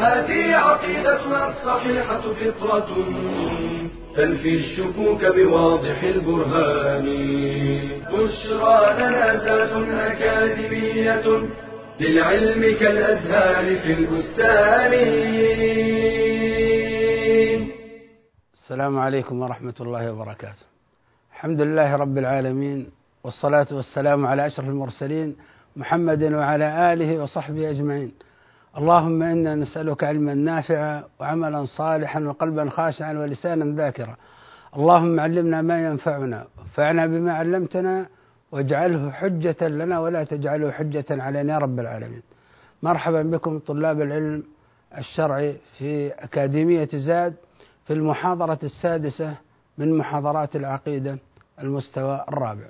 هذه عقيدتنا الصحيحة فطرة. تنفي الشكوك بواضح البرهان. بشرى لنا ذات أكاديمية للعلم كالأزهار في البستان. السلام عليكم ورحمة الله وبركاته. الحمد لله رب العالمين والصلاة والسلام على أشرف المرسلين محمد وعلى آله وصحبه أجمعين. اللهم إنا نسألك علما نافعا وعملا صالحا وقلبا خاشعا ولسانا ذاكرا. اللهم علمنا ما ينفعنا وانفعنا بما علمتنا واجعله حجة لنا ولا تجعله حجة علينا يا رب العالمين. مرحبا بكم طلاب العلم الشرعي في أكاديمية زاد في المحاضرة السادسة من محاضرات العقيدة المستوى الرابع.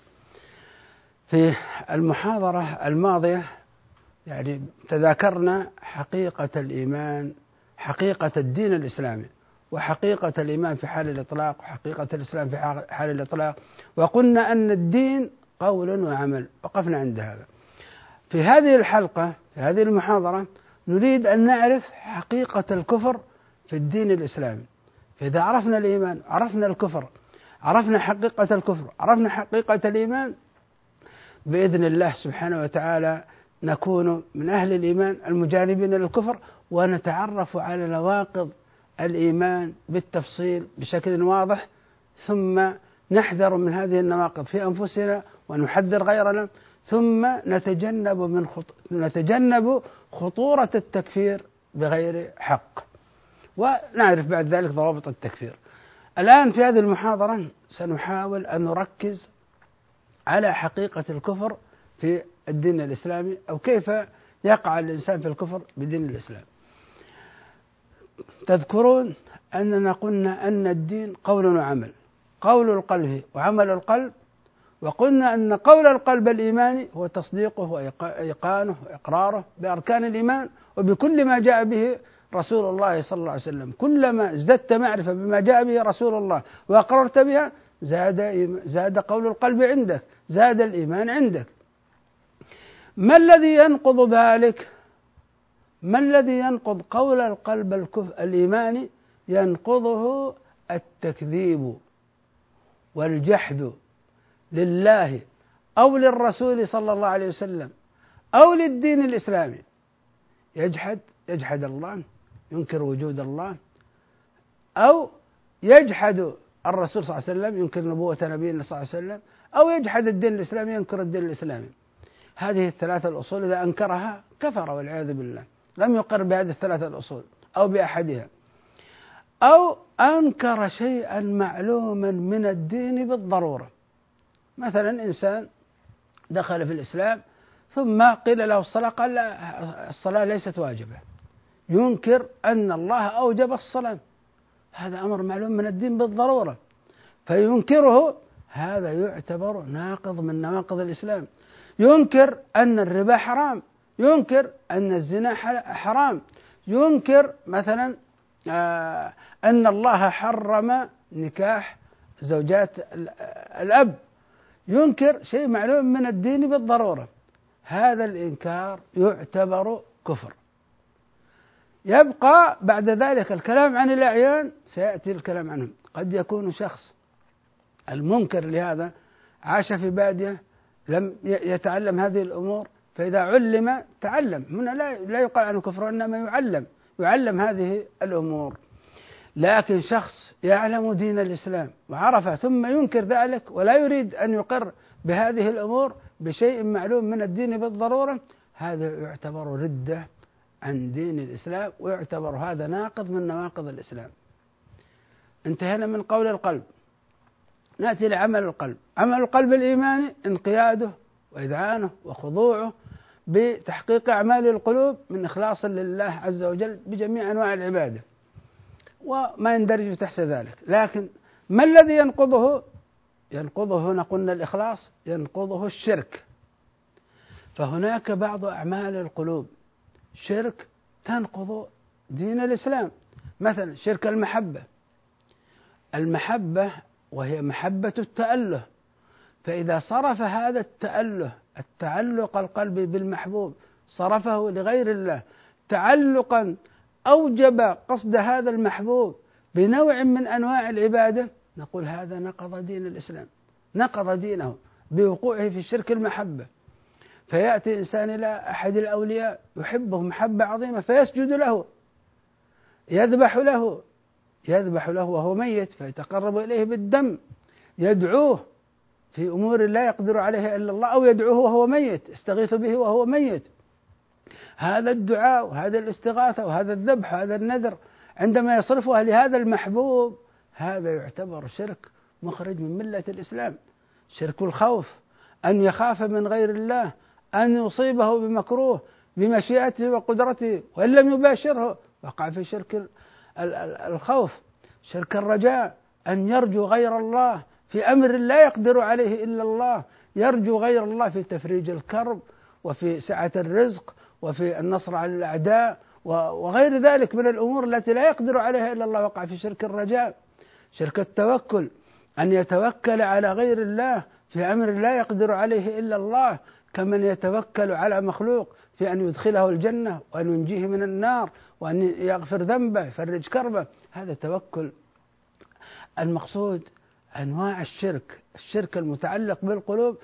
في المحاضرة الماضية يعني تذاكرنا حقيقة الإيمان حقيقة الدين الإسلامي وحقيقة الإيمان في حال الإطلاق وحقيقة الإسلام في حال الإطلاق. وقلنا أن الدين قول وعمل وقفنا عند هذا. في هذه الحلقة في هذه المحاضرة نريد أن نعرف حقيقة الكفر في الدين الإسلامي. فإذا عرفنا الإيمان عرفنا الكفر عرفنا حقيقة الكفر عرفنا حقيقة الإيمان بإذن الله سبحانه وتعالى نكون من أهل الإيمان المجانبين للكفر ونتعرف على نواقض الإيمان بالتفصيل بشكل واضح ثم نحذر من هذه النواقض في أنفسنا ونحذر غيرنا ثم نتجنب من خط... نتجنب خطورة التكفير بغير حق. ونعرف بعد ذلك ضوابط التكفير. الآن في هذه المحاضرة سنحاول أن نركز على حقيقة الكفر في الدين الإسلامي أو كيف يقع الإنسان في الكفر بدين الإسلام. تذكرون أننا قلنا أن الدين قول وعمل قول القلب وعمل القلب وقلنا أن قول القلب الإيماني هو تصديقه وإيقانه وإقراره بأركان الإيمان وبكل ما جاء به رسول الله صلى الله عليه وسلم. كلما ازددت معرفة بما جاء به رسول الله وأقررت بها زاد زاد قول القلب عندك زاد الإيمان عندك. ما الذي ينقض ذلك؟ ما الذي ينقض قول القلب الكف الإيماني ينقضه التكذيب والجحد لله أو للرسول صلى الله عليه وسلم أو للدين الإسلامي. يجحد يجحد الله ينكر وجود الله. أو يجحد الرسول صلى الله عليه وسلم ينكر نبوة نبينا صلى الله عليه وسلم. أو يجحد الدين الإسلامي ينكر الدين الإسلامي. هذه الثلاثة الأصول إذا أنكرها كفر والعياذ بالله. لم يقر بهذه الثلاثة الأصول أو بأحدها. أو أنكر شيئا معلوما من الدين بالضرورة. مثلا إنسان دخل في الإسلام ثم قيل له الصلاة قال لا الصلاة ليست واجبة. ينكر أن الله أوجب الصلاة. هذا أمر معلوم من الدين بالضرورة. فينكره هذا يعتبر ناقض من نواقض الإسلام. ينكر أن الربا حرام ينكر أن الزنا حرام ينكر مثلا آه، أن الله حرم نكاح زوجات الأب ينكر شيء معلوم من الدين بالضرورة. هذا الإنكار يعتبر كفر. يبقى بعد ذلك الكلام عن الأعيان سيأتي الكلام عنهم. قد يكون شخص المنكر لهذا عاش في بادية لم يتعلم هذه الأمور فإذا علم تعلم. هنا لا لا يقال عنه كفر إنما يعلم يعلم هذه الأمور. لكن شخص يعلم دين الإسلام وعرفه ثم ينكر ذلك ولا يريد أن يقر بهذه الأمور بشيء معلوم من الدين بالضرورة هذا يعتبر ردة عن دين الإسلام ويعتبر هذا ناقض من نواقض الإسلام. انتهينا من قول القلب. نأتي لعمل القلب. عمل القلب الإيماني انقياده وإذعانه وخضوعه بتحقيق أعمال القلوب من إخلاص لله عز وجل بجميع أنواع العبادة. وما يندرج تحت ذلك. لكن ما الذي ينقضه؟ ينقضه هنا قلنا الإخلاص ينقضه الشرك. فهناك بعض أعمال القلوب شرك تنقض دين الإسلام. مثلا شرك المحبة. المحبة وهي محبة التأله. فإذا صرف هذا التأله التعلق القلبي بالمحبوب صرفه لغير الله تعلقا أوجب قصد هذا المحبوب بنوع من أنواع العبادة نقول هذا نقض دين الإسلام نقض دينه بوقوعه في شرك المحبة. فيأتي إنسان إلى أحد الأولياء يحبه محبة عظيمة فيسجد له يذبح له يذبح له وهو ميت فيتقرب إليه بالدم يدعوه في أمور لا يقدر عليها إلا الله أو يدعوه وهو ميت يستغيث به وهو ميت. هذا الدعاء وهذا الاستغاثة وهذا الذبح وهذا النذر عندما يصرفها لهذا المحبوب هذا يعتبر شرك مخرج من ملة الإسلام. شرك الخوف أن يخاف من غير الله أن يصيبه بمكروه بمشيئته وقدرته وإن لم يباشره. وقع في شرك الخوف. شرك الرجاء أن يرجو غير الله في أمر لا يقدر عليه إلا الله. يرجو غير الله في تفريج الكرب وفي سعة الرزق وفي النصر على الأعداء وغير ذلك من الأمور التي لا يقدر عليها إلا الله. وقع في شرك الرجاء. شرك التوكل أن يتوكل على غير الله في أمر لا يقدر عليه إلا الله. كمن يتوكل على مخلوق في أن يدخله الجنة وأن ينجيه من النار وأن يغفر ذنبه يفرج كربه. هذا توكل. المقصود أنواع الشرك. الشرك المتعلق بالقلوب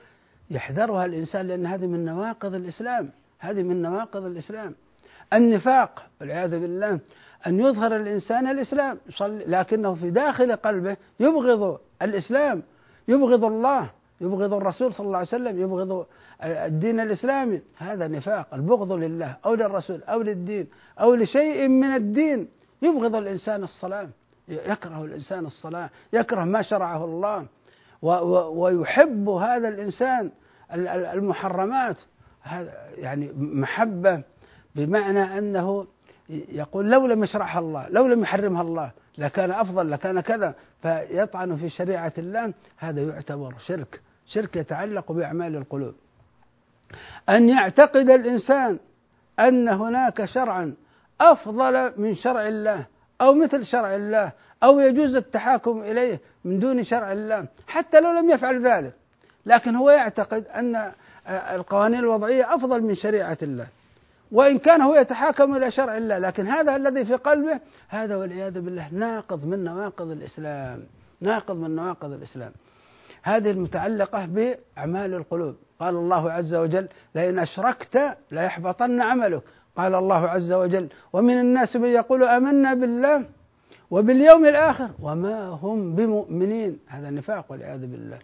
يحذرها الإنسان لأن هذه من نواقض الإسلام. هذه من نواقض الإسلام. النفاق والعياذ بالله أن يظهر الإنسان الإسلام. لكنه في داخل قلبه يبغض الإسلام يبغض الله. يبغض الرسول صلى الله عليه وسلم يبغض الدين الإسلامي. هذا نفاق البغض لله أو للرسول أو للدين أو لشيء من الدين. يبغض الإنسان الصلاة يكره الإنسان الصلاة يكره ما شرعه الله. ويحب هذا الإنسان المحرمات. هذا يعني محبة بمعنى أنه يقول لو لم يشرعها الله لو لم يحرمها الله لكان أفضل لكان كذا. فيطعن في شريعة الله هذا يعتبر شرك. شرك يتعلق بأعمال القلوب. أن يعتقد الإنسان أن هناك شرعا أفضل من شرع الله أو مثل شرع الله أو يجوز التحاكم إليه من دون شرع الله حتى لو لم يفعل ذلك. لكن هو يعتقد أن القوانين الوضعية أفضل من شريعة الله. وإن كان هو يتحاكم إلى شرع الله لكن هذا الذي في قلبه هذا والعياذ بالله ناقض من نواقض الإسلام ناقض من نواقض الإسلام. هذه المتعلقة بأعمال القلوب. قال الله عز وجل لئن أشركت ليحبطن عملك. قال الله عز وجل ومن الناس من يقول آمنا بالله وباليوم الآخر وما هم بمؤمنين. هذا نفاق والعياذ بالله.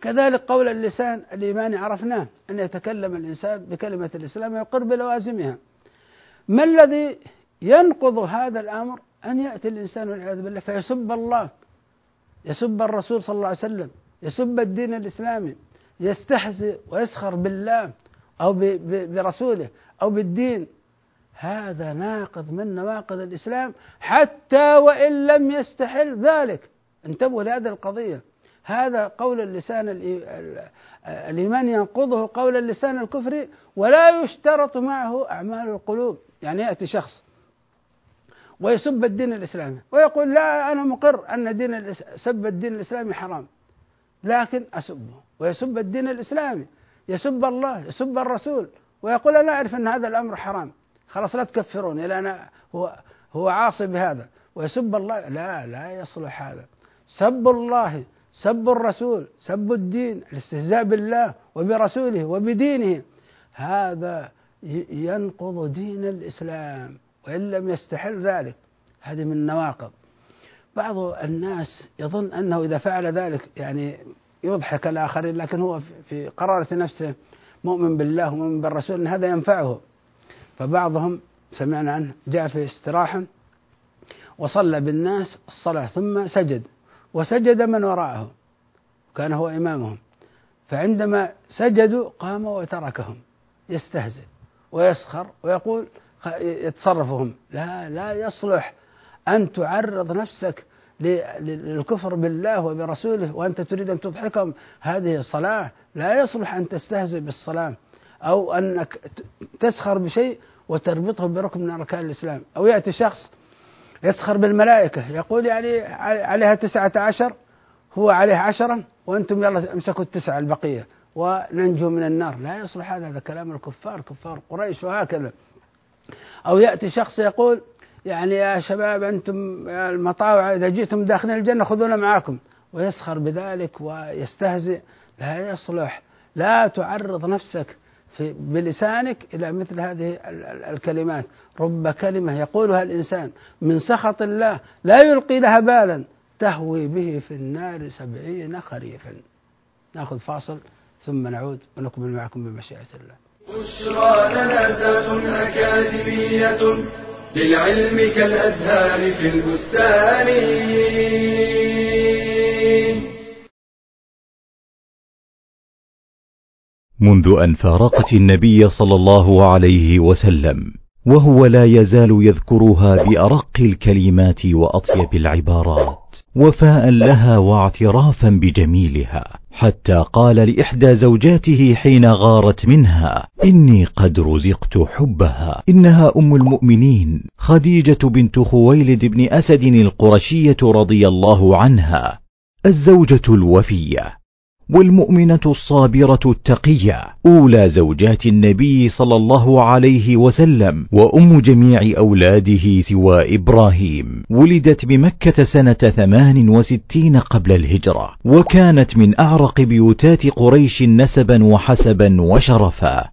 كذلك قول اللسان الإيماني عرفناه أن يتكلم الإنسان بكلمة الإسلام ويقر بلوازمها. ما الذي ينقض هذا الأمر؟ أن يأتي الإنسان والعياذ بالله فيسب الله. يسب الرسول صلى الله عليه وسلم يسب الدين الإسلامي يستهزئ ويسخر بالله أو برسوله أو بالدين. هذا ناقض من نواقض الإسلام حتى وإن لم يستحل ذلك. انتبهوا لهذه القضية. هذا قول اللسان الإيمان ينقضه قول اللسان الكفري ولا يشترط معه أعمال القلوب. يعني يأتي شخص ويسب الدين الإسلامي. ويقول لا أنا مقر أن دين سب الدين الإسلامي حرام. لكن أسبه. ويسب الدين الإسلامي. يسب الله يسب الرسول. ويقول أنا أعرف أن هذا الأمر حرام. خلاص لا تكفروني لأن هو هو عاصي بهذا. ويسب الله. لا لا يصلح هذا. سب الله سب الرسول سب الدين الاستهزاء بالله وبرسوله وبدينه. هذا ينقض دين الإسلام. وإن لم يستحل ذلك هذه من النواقض. بعض الناس يظن أنه إذا فعل ذلك يعني يضحك الآخرين لكن هو في قرارة نفسه مؤمن بالله ومؤمن بالرسول أن هذا ينفعه. فبعضهم سمعنا عنه جاء في استراحة وصلى بالناس الصلاة ثم سجد وسجد من وراءه كان هو إمامهم. فعندما سجدوا قام وتركهم يستهزئ ويسخر ويقول يتصرفهم. لا لا يصلح أن تعرض نفسك للكفر بالله وبرسوله وأنت تريد أن تضحكهم. هذه صلاة. لا يصلح أن تستهزئ بالصلاة أو أنك تسخر بشيء وتربطه بركن من أركان الإسلام. أو يأتي شخص يسخر بالملائكة يقول يعني عليها تسعة عشر هو عليه عشرة وأنتم يلا امسكوا التسعة البقية وننجو من النار. لا يصلح هذا هذا كلام الكفار كفار قريش وهكذا. أو يأتي شخص يقول يعني يا شباب أنتم المطاوع إذا جئتم داخلين الجنة خذونا معاكم. ويسخر بذلك ويستهزئ. لا يصلح. لا تعرض نفسك في بلسانك إلى مثل هذه الكلمات. رب كلمة يقولها الإنسان من سخط الله لا يلقي لها بالا. تهوي به في النار سبعين خريفا. نأخذ فاصل ثم نعود ونكمل معكم بمشيئة الله. بشرى لنا أكاديمية للعلم كالأزهار في البستان. منذ أن فارقت النبي صلى الله عليه وسلم وهو لا يزال يذكرها بأرق الكلمات وأطيب العبارات وفاء لها واعترافا بجميلها. حتى قال لإحدى زوجاته حين غارت منها إني قد رزقت حبها. إنها أم المؤمنين. خديجة بنت خويلد بن أسد القرشية رضي الله عنها. الزوجة الوفية. والمؤمنة الصابرة التقية. أولى زوجات النبي صلى الله عليه وسلم وأم جميع أولاده سوى إبراهيم. ولدت بمكة سنة ثمان وستين قبل الهجرة. وكانت من أعرق بيوتات قريش نسبا وحسبا وشرفا.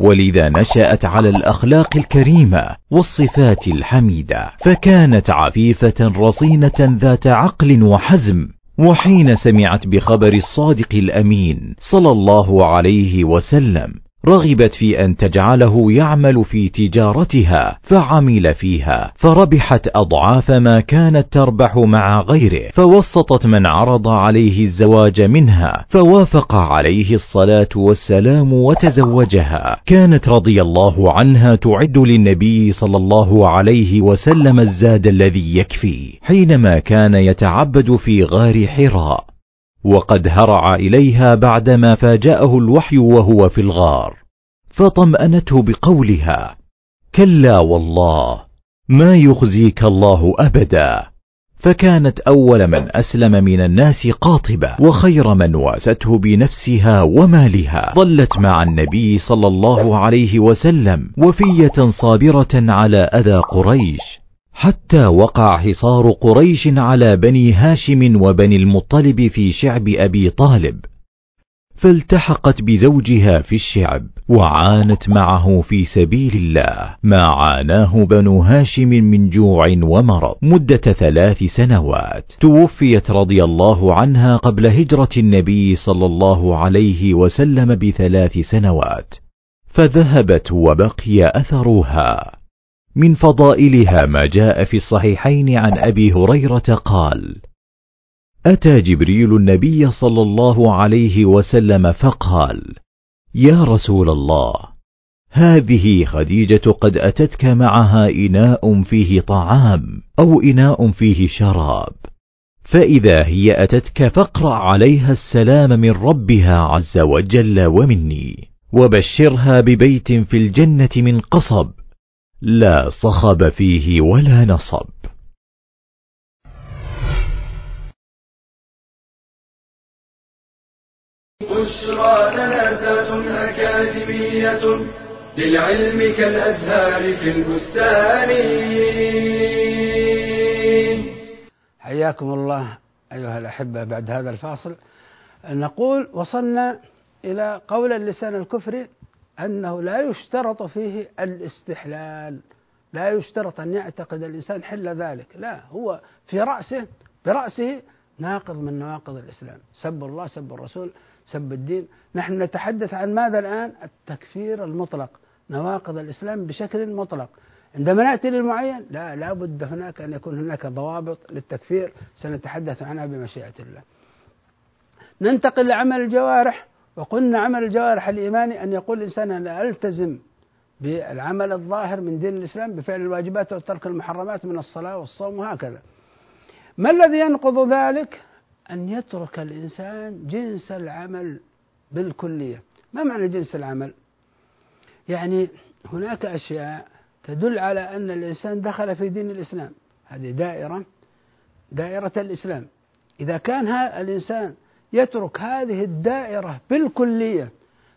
ولذا نشأت على الأخلاق الكريمة والصفات الحميدة. فكانت عفيفة رصينة ذات عقل وحزم وحين سمعت بخبر الصادق الأمين صلى الله عليه وسلم رغبت في أن تجعله يعمل في تجارتها فعمل فيها فربحت أضعاف ما كانت تربح مع غيره فوسطت من عرض عليه الزواج منها فوافق عليه الصلاة والسلام وتزوجها. كانت رضي الله عنها تعد للنبي صلى الله عليه وسلم الزاد الذي يكفي حينما كان يتعبد في غار حراء. وقد هرع إليها بعدما فاجأه الوحي وهو في الغار فطمأنته بقولها كلا والله ما يخزيك الله أبدا. فكانت أول من أسلم من الناس قاطبة وخير من واسته بنفسها ومالها. ظلت مع النبي صلى الله عليه وسلم وفية صابرة على أذى قريش. حتى وقع حصار قريش على بني هاشم وبني المطلب في شعب أبي طالب فالتحقت بزوجها في الشعب وعانت معه في سبيل الله. ما عاناه بنو هاشم من جوع ومرض مدة ثلاث سنوات. توفيت رضي الله عنها قبل هجرة النبي صلى الله عليه وسلم بثلاث سنوات فذهبت وبقي أثرها. من فضائلها ما جاء في الصحيحين عن أبي هريرة قال أتى جبريل النبي صلى الله عليه وسلم فقال يا رسول الله هذه خديجة قد أتتك معها إناء فيه طعام أو إناء فيه شراب فإذا هي أتتك فاقرأ عليها السلام من ربها عز وجل ومني وبشرها ببيت في الجنة من قصب لا صخب فيه ولا نصب. بشرى لنا أكاديمية للعلم كالأزهار في البستان. حياكم الله أيها الأحبة بعد هذا الفاصل. نقول وصلنا إلى قول اللسان الكفري أنه لا يشترط فيه الاستحلال لا يشترط أن يعتقد الإنسان حل ذلك لا هو في رأسه برأسه ناقض من نواقض الإسلام. سب الله سب الرسول سب الدين. نحن نتحدث عن ماذا الآن؟ التكفير المطلق نواقض الإسلام بشكل مطلق. عندما نأتي للمعين لا لا بد هناك أن يكون هناك ضوابط للتكفير. سنتحدث عنها بمشيئة الله. ننتقل لعمل الجوارح. وقلنا عمل الجوارح الإيماني أن يقول الإنسان أنا ألتزم بالعمل الظاهر من دين الإسلام بفعل الواجبات وترك المحرمات من الصلاة والصوم وهكذا. ما الذي ينقض ذلك؟ أن يترك الإنسان جنس العمل بالكلية. ما معنى جنس العمل؟ يعني هناك أشياء تدل على أن الإنسان دخل في دين الإسلام. هذه دائرة دائرة الإسلام. إذا كان الإنسان يترك هذه الدائرة بالكلية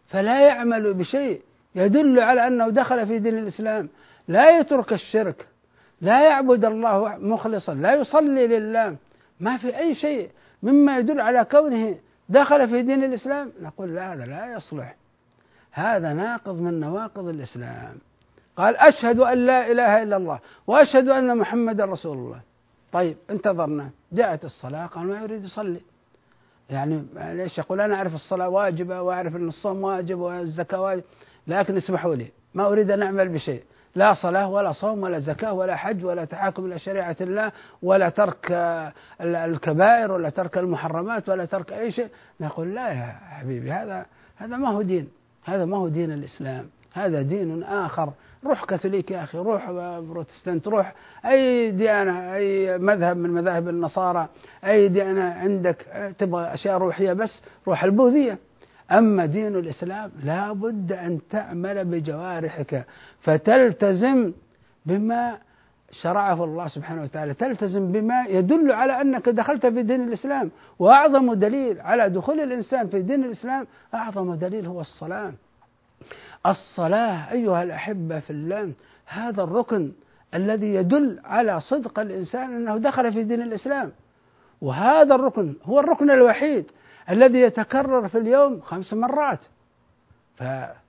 فلا يعمل بشيء. يدل على أنه دخل في دين الإسلام. لا يترك الشرك لا يعبد الله مخلصا لا يصلي لله ما في أي شيء. مما يدل على كونه دخل في دين الإسلام. نقول لا هذا لا يصلح. هذا ناقض من نواقض الإسلام. قال أشهد أن لا إله إلا الله وأشهد أن محمد رسول الله. طيب انتظرنا. جاءت الصلاة قال ما يريد يصلي. يعني ليش يقول أنا أعرف الصلاة واجبة وأعرف أن الصوم واجب والزكاة واجب لكن اسمحوا لي ما أريد أن أعمل بشيء. لا صلاة ولا صوم ولا زكاة ولا حج ولا تحاكم إلى شريعة الله ولا ترك الكبائر ولا ترك المحرمات ولا ترك أي شيء. نقول لا يا حبيبي هذا هذا ما هو دين. هذا ما هو دين الإسلام. هذا دين آخر. روح كاثوليك يا أخي روح بروتستانت روح أي ديانة أي مذهب من مذاهب النصارى أي ديانة عندك تبغى أشياء روحية بس روح البوذية. أما دين الإسلام لا بد أن تعمل بجوارحك فتلتزم بما شرعه الله سبحانه وتعالى تلتزم بما يدل على أنك دخلت في دين الإسلام. وأعظم دليل على دخول الإنسان في دين الإسلام أعظم دليل هو الصلاة. الصلاة أيها الأحبة في الله هذا الركن الذي يدل على صدق الإنسان أنه دخل في دين الإسلام. وهذا الركن هو الركن الوحيد الذي يتكرر في اليوم خمس مرات.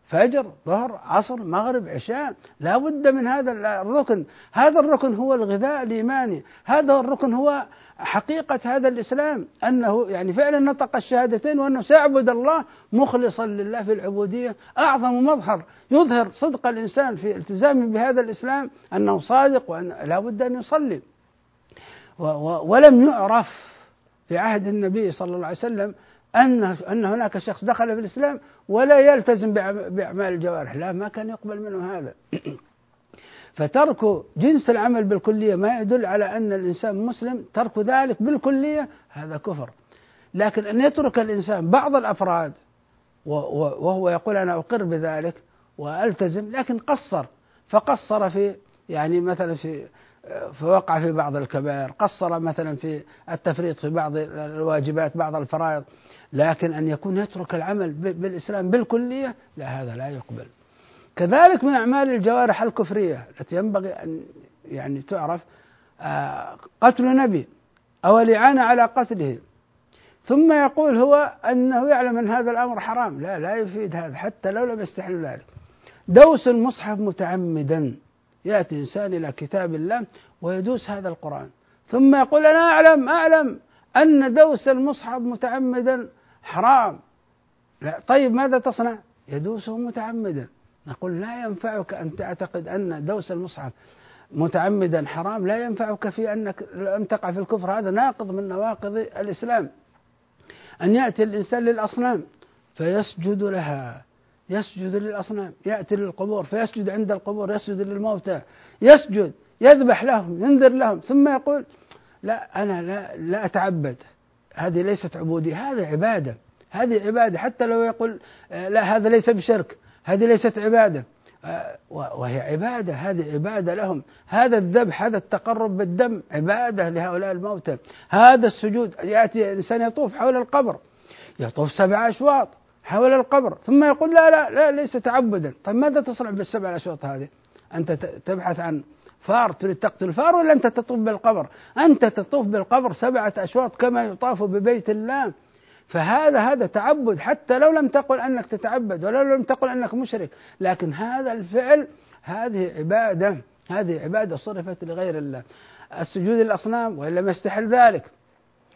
فجر ظهر عصر مغرب عشاء. لا بد من هذا الركن. هذا الركن هو الغذاء الإيماني. هذا الركن هو حقيقة هذا الإسلام. أنه يعني فعلا نطق الشهادتين وأنه سيعبد الله مخلصا لله في العبودية أعظم مظهر. يظهر صدق الإنسان في التزامه بهذا الإسلام أنه صادق وأن لا بد أن يصلي. ولم يعرف في عهد النبي صلى الله عليه وسلم أن أن هناك شخص دخل في الإسلام ولا يلتزم بأعمال الجوارح. لا ما كان يقبل منه هذا. فترك جنس العمل بالكلية ما يدل على أن الإنسان مسلم ترك ذلك بالكلية هذا كفر. لكن أن يترك الإنسان بعض الأفراد وهو يقول أنا أقر بذلك وألتزم لكن قصر. فقصر في يعني مثلا في فوقع في بعض الكبائر قصر مثلا في التفريط في بعض الواجبات بعض الفرائض. لكن أن يكون يترك العمل بالإسلام بالكلية لا هذا لا يقبل. كذلك من أعمال الجوارح الكفرية التي ينبغي أن يعني تعرف آه، قتل نبي أو الإعانة على قتله. ثم يقول هو أنه يعلم أن هذا الأمر حرام. لا لا يفيد هذا حتى لو لم يستحل ذلك. دوس المصحف متعمدا. يأتي إنسان إلى كتاب الله ويدوس هذا القرآن. ثم يقول أنا أعلم أعلم أن دوس المصحف متعمدا حرام. لا. طيب ماذا تصنع؟ يدوسه متعمدا. نقول لا ينفعك أن تعتقد أن دوس المصحف متعمدا حرام لا ينفعك في أنك لم تقع في الكفر. هذا ناقض من نواقض الإسلام. أن يأتي الإنسان للأصنام فيسجد لها. يسجد للأصنام. يأتي للقبور فيسجد عند القبور يسجد للموتى. يسجد يذبح لهم ينذر لهم. ثم يقول لا أنا لا, لا أتعبد. هذه ليست عبودية هذه عبادة هذه عبادة حتى لو يقول لا هذا ليس بشرك هذه ليست عبادة. وهي عبادة هذه عبادة لهم. هذا الذبح هذا التقرب بالدم عبادة لهؤلاء الموتى. هذا السجود يأتي إنسان يطوف حول القبر يطوف سبع أشواط حول القبر ثم يقول لا لا لا ليس تعبدا. طيب ماذا تصنع بالسبع الأشواط هذه؟ أنت تبحث عن فار تريد تقتل فار ولا أنت تطوف بالقبر؟ أنت تطوف بالقبر سبعة أشواط كما يطاف ببيت الله. فهذا هذا تعبد حتى لو لم تقل أنك تتعبد ولو لم تقل أنك مشرك. لكن هذا الفعل هذه عبادة هذه عبادة صرفت لغير الله. السجود للأصنام وان لم يستحل ذلك.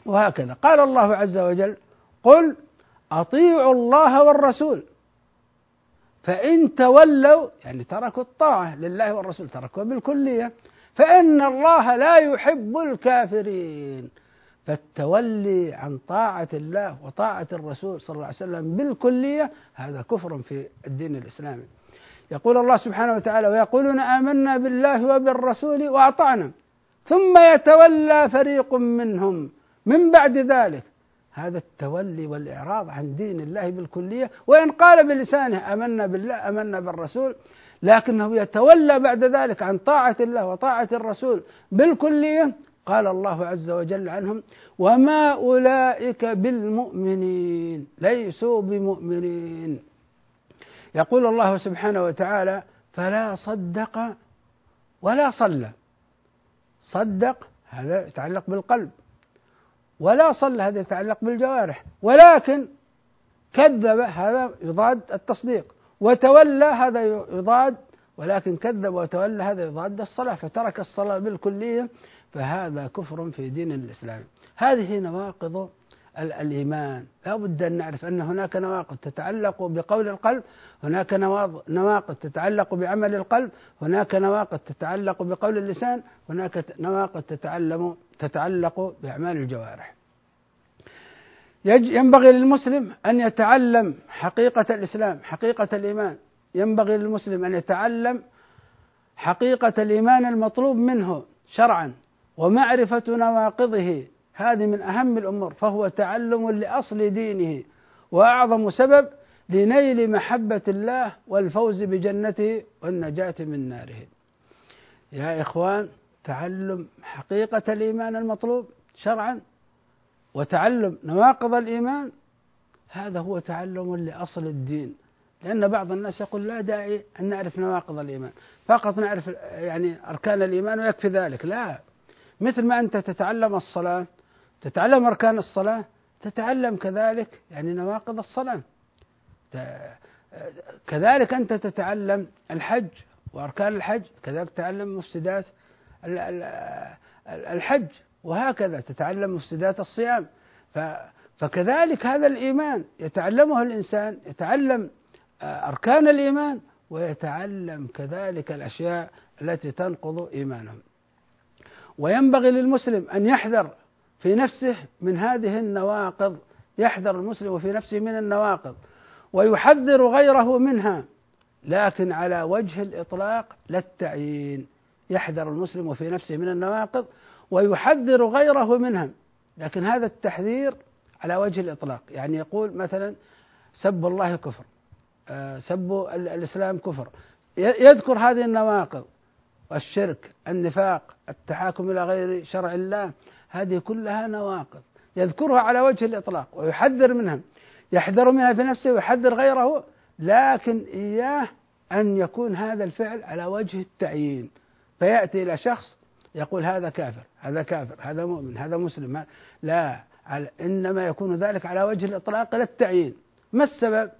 وهكذا. قال الله عز وجل قل أطيعوا الله والرسول. فإن تولوا يعني تركوا الطاعة لله والرسول تركوا بالكلية فإن الله لا يحب الكافرين. فالتولي عن طاعة الله وطاعة الرسول صلى الله عليه وسلم بالكلية هذا كفر في الدين الإسلامي. يقول الله سبحانه وتعالى ويقولون آمنا بالله وبالرسول وأطعنا ثم يتولى فريق منهم. من بعد ذلك هذا التولي والإعراض عن دين الله بالكلية وإن قال بلسانه آمنا بالله آمنا بالرسول لكنه يتولى بعد ذلك عن طاعة الله وطاعة الرسول بالكلية قال الله عز وجل عنهم وما أولئك بالمؤمنين ليسوا بمؤمنين. يقول الله سبحانه وتعالى فلا صدق ولا صلى. صدق هذا يتعلق بالقلب. ولا صلى هذا يتعلق بالجوارح. ولكن كذب هذا يضاد التصديق. وتولى هذا يضاد. ولكن كذب وتولى هذا يضاد الصلاة. فترك الصلاة بالكلية فهذا كفر في دين الإسلام. هذه نواقض الإيمان. لا بد أن نعرف أن هناك نواقض تتعلق بقول القلب هناك نواقض تتعلق بعمل القلب هناك نواقض تتعلق بقول اللسان هناك نواقض تتعلم تتعلق بأعمال الجوارح. ينبغي للمسلم أن يتعلم حقيقة الإسلام حقيقة الإيمان. ينبغي للمسلم أن يتعلم حقيقة الإيمان المطلوب منه شرعا ومعرفة نواقضه. هذه من أهم الأمور فهو تعلم لأصل دينه وأعظم سبب لنيل محبة الله والفوز بجنته والنجاة من ناره. يا إخوان تعلم حقيقة الإيمان المطلوب شرعا وتعلم نواقض الإيمان هذا هو تعلم لأصل الدين. لأن بعض الناس يقول لا داعي أن نعرف نواقض الإيمان. فقط نعرف يعني أركان الإيمان ويكفي ذلك. لا. مثل ما أنت تتعلم الصلاة تتعلم أركان الصلاة؟ تتعلم كذلك يعني نواقض الصلاة. كذلك أنت تتعلم الحج وأركان الحج كذلك تتعلم مفسدات الحج وهكذا تتعلم مفسدات الصيام. فكذلك هذا الإيمان يتعلمه الإنسان يتعلم أركان الإيمان ويتعلم كذلك الأشياء التي تنقض إيمانهم وينبغي للمسلم أن يحذر في نفسه من هذه النواقض يحذر المسلم في نفسه من النواقض ويحذر غيره منها لكن على وجه الإطلاق لا التعيين يحذر المسلم في نفسه من النواقض ويحذر غيره منها لكن هذا التحذير على وجه الإطلاق يعني يقول مثلا سب الله كفر آه، سب الإسلام كفر يذكر هذه النواقض الشرك النفاق التحاكم إلى غير شرع الله هذه كلها نواقض. يذكرها على وجه الإطلاق ويحذر منها. يحذر منها في نفسه ويحذر غيره لكن إياه أن يكون هذا الفعل على وجه التعيين. فيأتي إلى شخص يقول هذا كافر هذا كافر هذا مؤمن هذا مسلم لا إنما يكون ذلك على وجه الإطلاق لا التعيين. ما السبب؟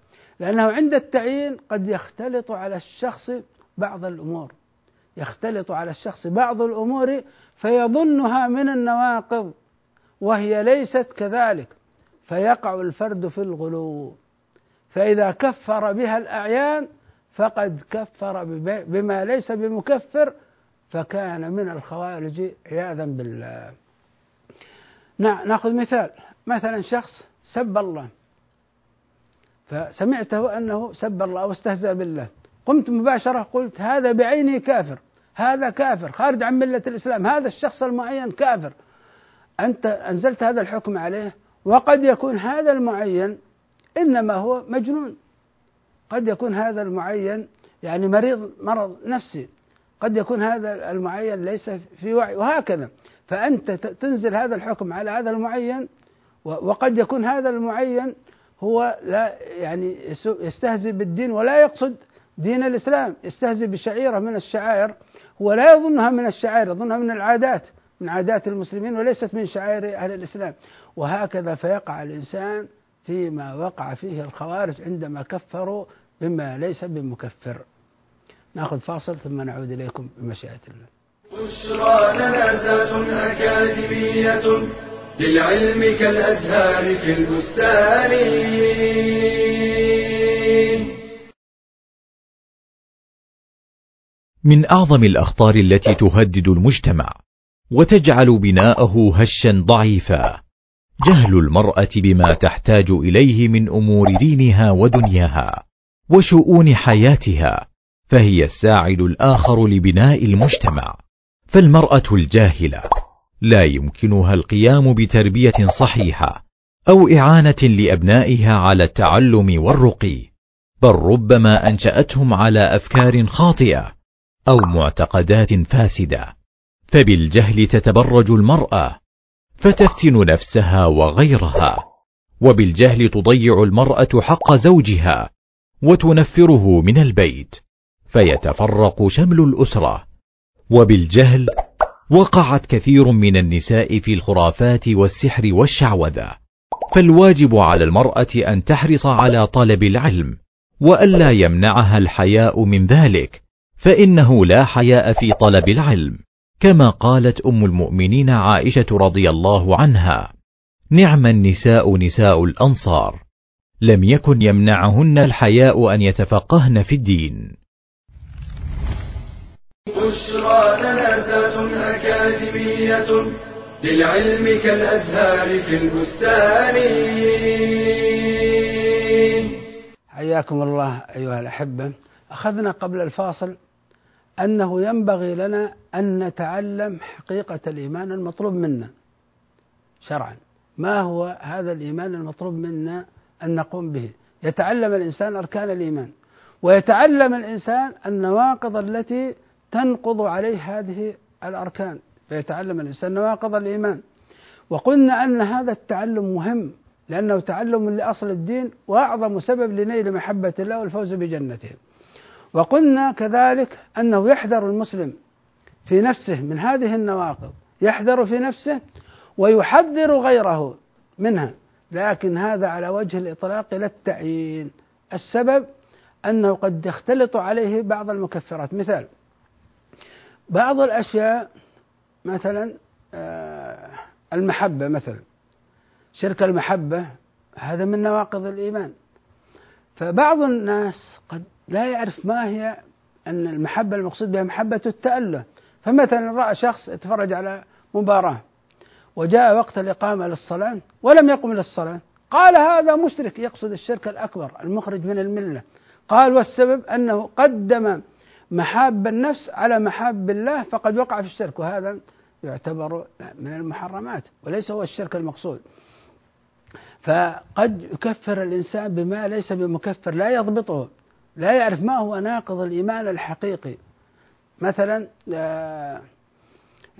لأنه عند التعيين قد يختلط على الشخص بعض الأمور. يختلط على الشخص بعض الأمور فيظنها من النواقض وهي ليست كذلك فيقع الفرد في الغلو. فإذا كفر بها الأعيان فقد كفر بما ليس بمكفر فكان من الخوارج عياذا بالله. نأخذ مثال مثلا شخص سب الله. فسمعته أنه سب الله واستهزأ بالله. قمت مباشرة قلت هذا بعينه كافر. هذا كافر خارج عن ملة الإسلام هذا الشخص المعين كافر. أنت أنزلت هذا الحكم عليه وقد يكون هذا المعين إنما هو مجنون. قد يكون هذا المعين يعني مريض مرض نفسي. قد يكون هذا المعين ليس في وعي وهكذا. فأنت تنزل هذا الحكم على هذا المعين وقد يكون هذا المعين هو لا يعني يستهزئ بالدين ولا يقصد دين الإسلام. يستهزئ بشعيرة من الشعائر هو لا يظنها من الشعائر يظنها من العادات من عادات المسلمين وليست من شعائر أهل الإسلام. وهكذا فيقع الإنسان فيما وقع فيه الخوارج عندما كفروا بما ليس بمكفر. ناخذ فاصل ثم نعود إليكم بمشيئة الله. بشرى لنا أكاديمية للعلم كالأزهار في البستان. من أعظم الأخطار التي تهدد المجتمع وتجعل بناءه هشا ضعيفا. جهل المرأة بما تحتاج إليه من أمور دينها ودنياها وشؤون حياتها فهي الساعد الآخر لبناء المجتمع. فالمرأة الجاهلة لا يمكنها القيام بتربية صحيحة أو إعانة لأبنائها على التعلم والرقي بل ربما أنشأتهم على أفكار خاطئة أو معتقدات فاسدة. فبالجهل تتبرج المرأة فتفتن نفسها وغيرها. وبالجهل تضيع المرأة حق زوجها وتنفره من البيت فيتفرق شمل الأسرة. وبالجهل وقعت كثير من النساء في الخرافات والسحر والشعوذة. فالواجب على المرأة أن تحرص على طلب العلم وألا يمنعها الحياء من ذلك. فإنه لا حياء في طلب العلم كما قالت أم المؤمنين عائشة رضي الله عنها نعم النساء نساء الأنصار لم يكن يمنعهن الحياء أن يتفقهن في الدين. بشرى لنا أكاديمية للعلم كالأزهار في البستان. حياكم الله أيها الأحبة أخذنا قبل الفاصل أنه ينبغي لنا أن نتعلم حقيقة الإيمان المطلوب منا. شرعا. ما هو هذا الإيمان المطلوب منا أن نقوم به؟ يتعلم الإنسان أركان الإيمان ويتعلم الإنسان النواقض التي تنقض عليه هذه الأركان. فيتعلم الإنسان نواقض الإيمان. وقلنا أن هذا التعلم مهم لأنه تعلم لأصل الدين وأعظم سبب لنيل محبة الله والفوز بجنته. وقلنا كذلك أنه يحذر المسلم في نفسه من هذه النواقض يحذر في نفسه ويحذر غيره منها لكن هذا على وجه الإطلاق لا التعيين. السبب أنه قد يختلط عليه بعض المكفرات. مثال بعض الأشياء مثلا آه، المحبة مثلا شرك المحبة هذا من نواقض الإيمان. فبعض الناس قد لا يعرف ما هي أن المحبة المقصود بها محبة التأله فمثلا رأى شخص يتفرج على مباراة وجاء وقت الإقامة للصلاة ولم يقم للصلاة. قال هذا مشرك يقصد الشرك الأكبر المخرج من الملة. قال والسبب أنه قدم محاب النفس على محاب الله فقد وقع في الشرك وهذا يعتبر من المحرمات وليس هو الشرك المقصود. فقد يكفر الإنسان بما ليس بمكفر لا يضبطه لا يعرف ما هو ناقض الإيمان الحقيقي. مثلا آه،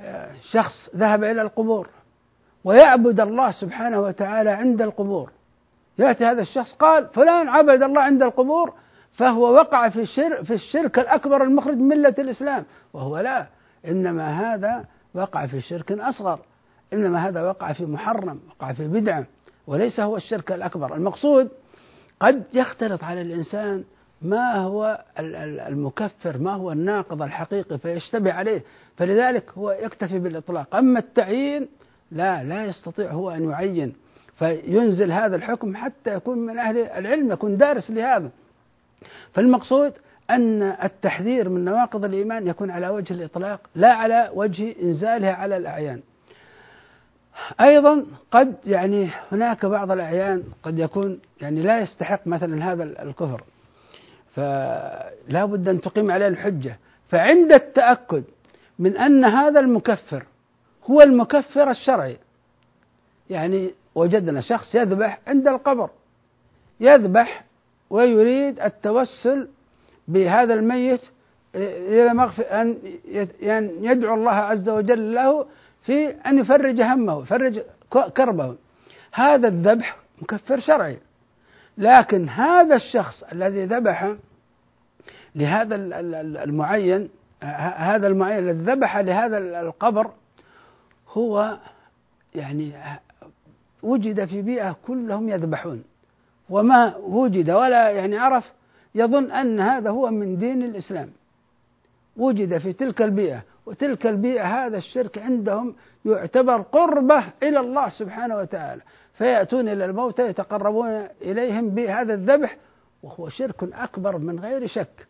آه، شخص ذهب إلى القبور ويعبد الله سبحانه وتعالى عند القبور. يأتي هذا الشخص قال فلان عبد الله عند القبور فهو وقع في الشرك, في الشرك الأكبر المخرج من ملة الإسلام. وهو لا إنما هذا وقع في شرك أصغر. إنما هذا وقع في محرم وقع في بدعة. وليس هو الشرك الأكبر. المقصود قد يختلط على الإنسان ما هو المكفر ما هو الناقض الحقيقي فيشتبه عليه. فلذلك هو يكتفي بالإطلاق. أما التعيين لا لا يستطيع هو أن يعين. فينزل هذا الحكم حتى يكون من أهل العلم يكون دارس لهذا. فالمقصود أن التحذير من نواقض الإيمان يكون على وجه الإطلاق لا على وجه إنزالها على الأعيان. أيضا قد يعني هناك بعض الأعيان قد يكون يعني لا يستحق مثلا هذا الكفر فلا بد أن تقيم عليه الحجة. فعند التأكد من أن هذا المكفر هو المكفر الشرعي يعني وجدنا شخص يذبح عند القبر يذبح ويريد التوسل بهذا الميت إلى مغفر أن يدعو الله عز وجل له في أن يفرج همه يفرج كربه. هذا الذبح مكفر شرعي. لكن هذا الشخص الذي ذبح لهذا المعين هذا المعين الذي ذبح لهذا القبر هو يعني وجد في بيئة كلهم يذبحون. وما وجد ولا يعني عرف يظن أن هذا هو من دين الإسلام. وجد في تلك البيئة وتلك البيئة هذا الشرك عندهم يعتبر قربة إلى الله سبحانه وتعالى. فيأتون إلى الموتى يتقربون إليهم بهذا الذبح وهو شرك أكبر من غير شك.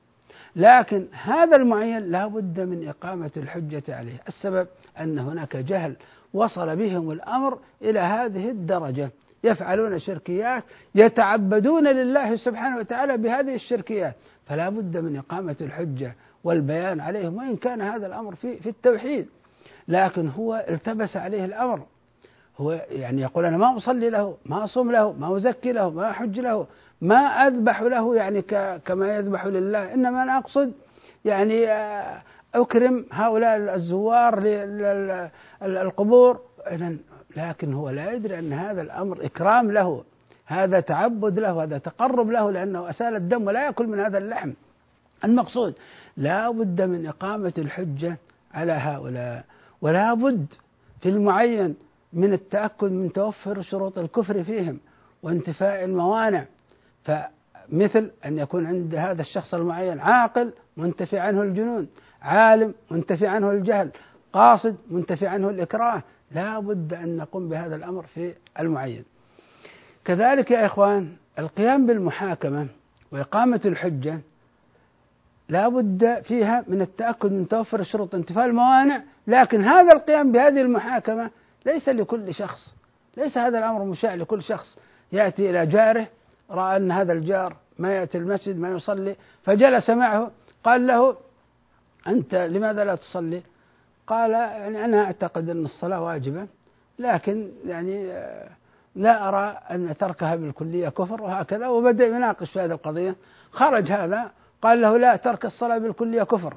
لكن هذا المعين لا بد من إقامة الحجة عليه. السبب أن هناك جهل وصل بهم الأمر إلى هذه الدرجة. يفعلون شركيات يتعبدون لله سبحانه وتعالى بهذه الشركيات. فلا بد من إقامة الحجة. والبيان عليهم وإن كان هذا الأمر في, في التوحيد. لكن هو التبس عليه الأمر. هو يعني يقول أنا ما أصلي له ما أصوم له ما أزكي له ما أحج له ما أذبح له يعني كما يذبح لله. إنما أنا أقصد يعني آه، أكرم هؤلاء الزوار للقبور لكن هو لا يدري أن هذا الأمر إكرام له هذا تعبد له هذا تقرب له لأنه أسال الدم ولا يأكل من هذا اللحم. المقصود لا بد من إقامة الحجة على هؤلاء ولا بد في المعين من التأكد من توفر شروط الكفر فيهم وانتفاء الموانع. فمثل أن يكون عند هذا الشخص المعين عاقل منتفي عنه الجنون عالم منتفي عنه الجهل قاصد منتفي عنه الإكراه لا بد أن نقوم بهذا الأمر في المعين. كذلك يا إخوان القيام بالمحاكمة وإقامة الحجة لا بد فيها من التأكد من توفر شروط انتفاء الموانع لكن هذا القيام بهذه المحاكمة ليس لكل شخص ليس هذا الأمر مشاع لكل شخص. يأتي إلى جاره رأى أن هذا الجار ما يأتي المسجد ما يصلي فجلس معه قال له أنت لماذا لا تصلي؟ قال يعني أنا أعتقد أن الصلاة واجبة لكن يعني آه، لا أرى أن تركها بالكلية كفر وهكذا. وبدأ يناقش في هذه القضية. خرج هذا قال له لا ترك الصلاة بالكلية كفر.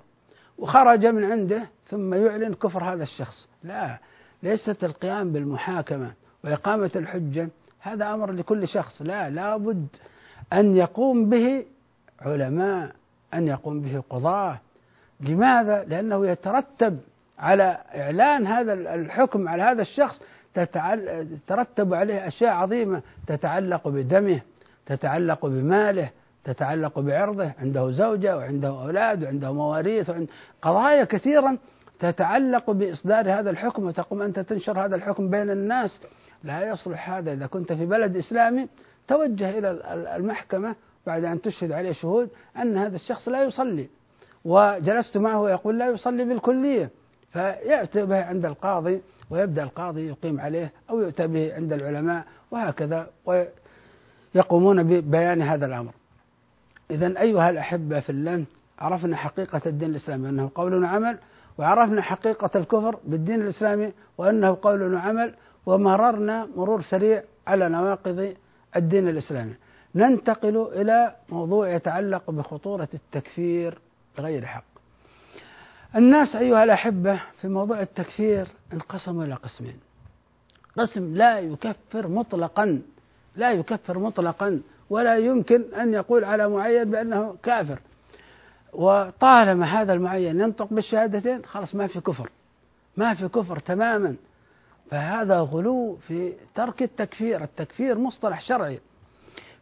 وخرج من عنده ثم يعلن كفر هذا الشخص. لا ليست القيام بالمحاكمة وإقامة الحجة هذا أمر لكل شخص. لا لابد أن يقوم به علماء أن يقوم به قضاة. لماذا؟ لأنه يترتب على إعلان هذا الحكم على هذا الشخص. تترتب عليه أشياء عظيمة. تتعلق بدمه تتعلق بماله تتعلق بعرضه عنده زوجة وعنده أولاد وعنده مواريث وعنده قضايا كثيرا تتعلق بإصدار هذا الحكم وتقوم أنت تنشر هذا الحكم بين الناس. لا يصلح هذا. إذا كنت في بلد إسلامي توجه إلى المحكمة بعد أن تشهد عليه شهود أن هذا الشخص لا يصلي. وجلست معه ويقول لا يصلي بالكلية. فيأتي به عند القاضي ويبدأ القاضي يقيم عليه أو يؤتى به عند العلماء وهكذا ويقومون ببيان هذا الأمر. إذا أيها الأحبة في الله عرفنا حقيقة الدين الإسلامي أنه قول وعمل وعرفنا حقيقة الكفر بالدين الإسلامي وأنه قول وعمل ومررنا مرور سريع على نواقض الدين الإسلامي. ننتقل إلى موضوع يتعلق بخطورة التكفير بغير حق. الناس أيها الأحبة في موضوع التكفير انقسموا إلى قسمين. قسم لا يكفر مطلقا لا يكفر مطلقا ولا يمكن أن يقول على معين بأنه كافر. وطالما هذا المعين ينطق بالشهادتين خلاص ما في كفر. ما في كفر تماما. فهذا غلو في ترك التكفير. التكفير مصطلح شرعي.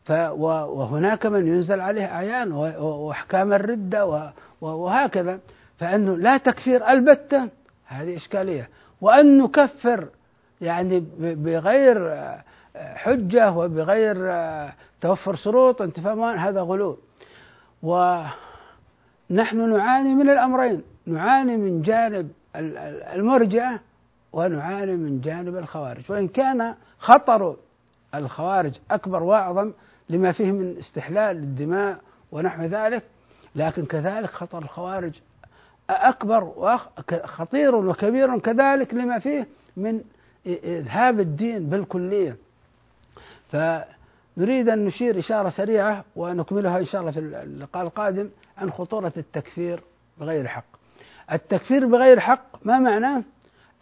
وهناك من ينزل عليه أعيان وأحكام الردة وهكذا. فأنه لا تكفير البتة هذه إشكالية. وأن نكفر يعني بغير حجة وبغير توفر شروط انتفاء هذا غلو. ونحن نعاني من الأمرين نعاني من جانب المرجئة ونعاني من جانب الخوارج. وإن كان خطر الخوارج أكبر وأعظم لما فيه من استحلال الدماء ونحو ذلك لكن كذلك خطر الخوارج أكبر خطير وكبير كذلك لما فيه من إذهاب الدين بالكلية. فنريد أن نشير إشارة سريعة ونكملها إن شاء الله في اللقاء القادم عن خطورة التكفير بغير حق. التكفير بغير حق ما معناه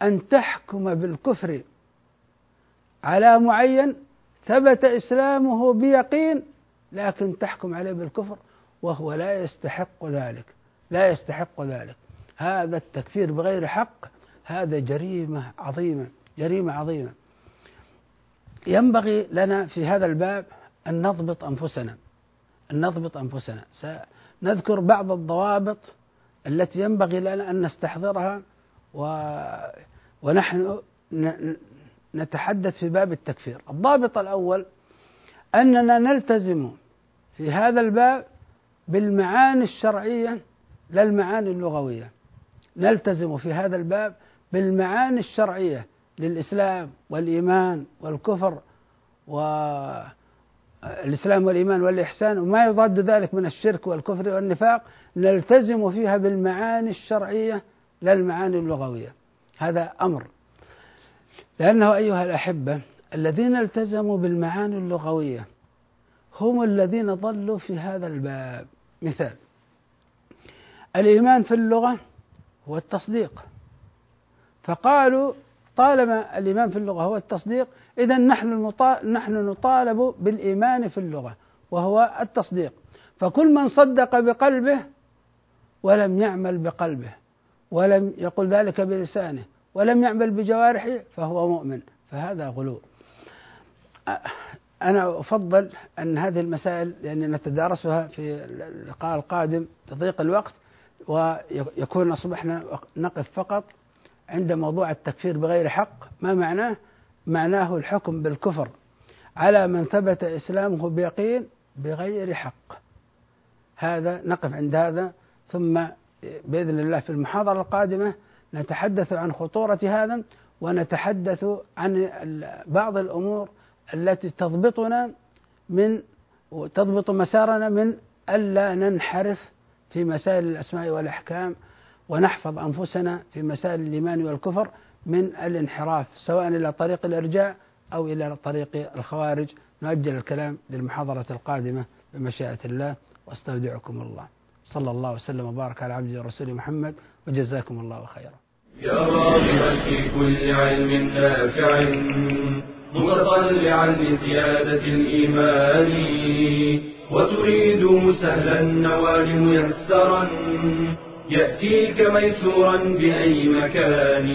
أن تحكم بالكفر على معين ثبت إسلامه بيقين لكن تحكم عليه بالكفر وهو لا يستحق ذلك لا يستحق ذلك. هذا التكفير بغير حق هذا جريمة عظيمة جريمة عظيمة. ينبغي لنا في هذا الباب أن نضبط أنفسنا. أن نضبط أنفسنا. سنذكر بعض الضوابط التي ينبغي لنا أن نستحضرها و ونحن نتحدث في باب التكفير. الضابط الأول أننا نلتزم في هذا الباب بالمعاني الشرعية لا المعاني اللغوية. نلتزم في هذا الباب بالمعاني الشرعية للإسلام والإيمان والكفر والإسلام والإيمان والإحسان وما يضاد ذلك من الشرك والكفر والنفاق نلتزم فيها بالمعاني الشرعية لا المعاني اللغوية. هذا أمر. لأنه أيها الأحبة الذين التزموا بالمعاني اللغوية هم الذين ضلوا في هذا الباب. مثال الإيمان في اللغة هو التصديق. فقالوا طالما الإيمان في اللغة هو التصديق إذا نحن نحن نطالب بالإيمان في اللغة وهو التصديق. فكل من صدق بقلبه ولم يعمل بقلبه ولم يقل ذلك بلسانه ولم يعمل بجوارحه فهو مؤمن. فهذا غلو. أنا أفضل أن هذه المسائل لأننا نتدارسها في اللقاء القادم لضيق الوقت ويكون أصبحنا نقف فقط عند موضوع التكفير بغير حق ما معناه؟ معناه الحكم بالكفر. على من ثبت إسلامه بيقين بغير حق. هذا نقف عند هذا. ثم بإذن الله في المحاضرة القادمة نتحدث عن خطورة هذا ونتحدث عن بعض الأمور التي تضبطنا من تضبط مسارنا من ألا ننحرف في مسائل الأسماء والأحكام ونحفظ أنفسنا في مسائل الإيمان والكفر من الانحراف سواء إلى طريق الإرجاع أو إلى طريق الخوارج. نؤجل الكلام للمحاضرة القادمة بمشيئة الله واستودعكم الله. صلى الله وسلم وبارك على عبده ورسوله محمد وجزاكم الله خيرا. يا راغبا في كل علم نافع متطلعا لزيادة الإيمان وتريد سهلا النوال ميسرا. يأتيك ميسورا بأي مكان.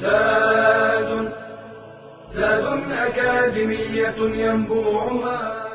زاد زاد أكاديمية ينبوعها.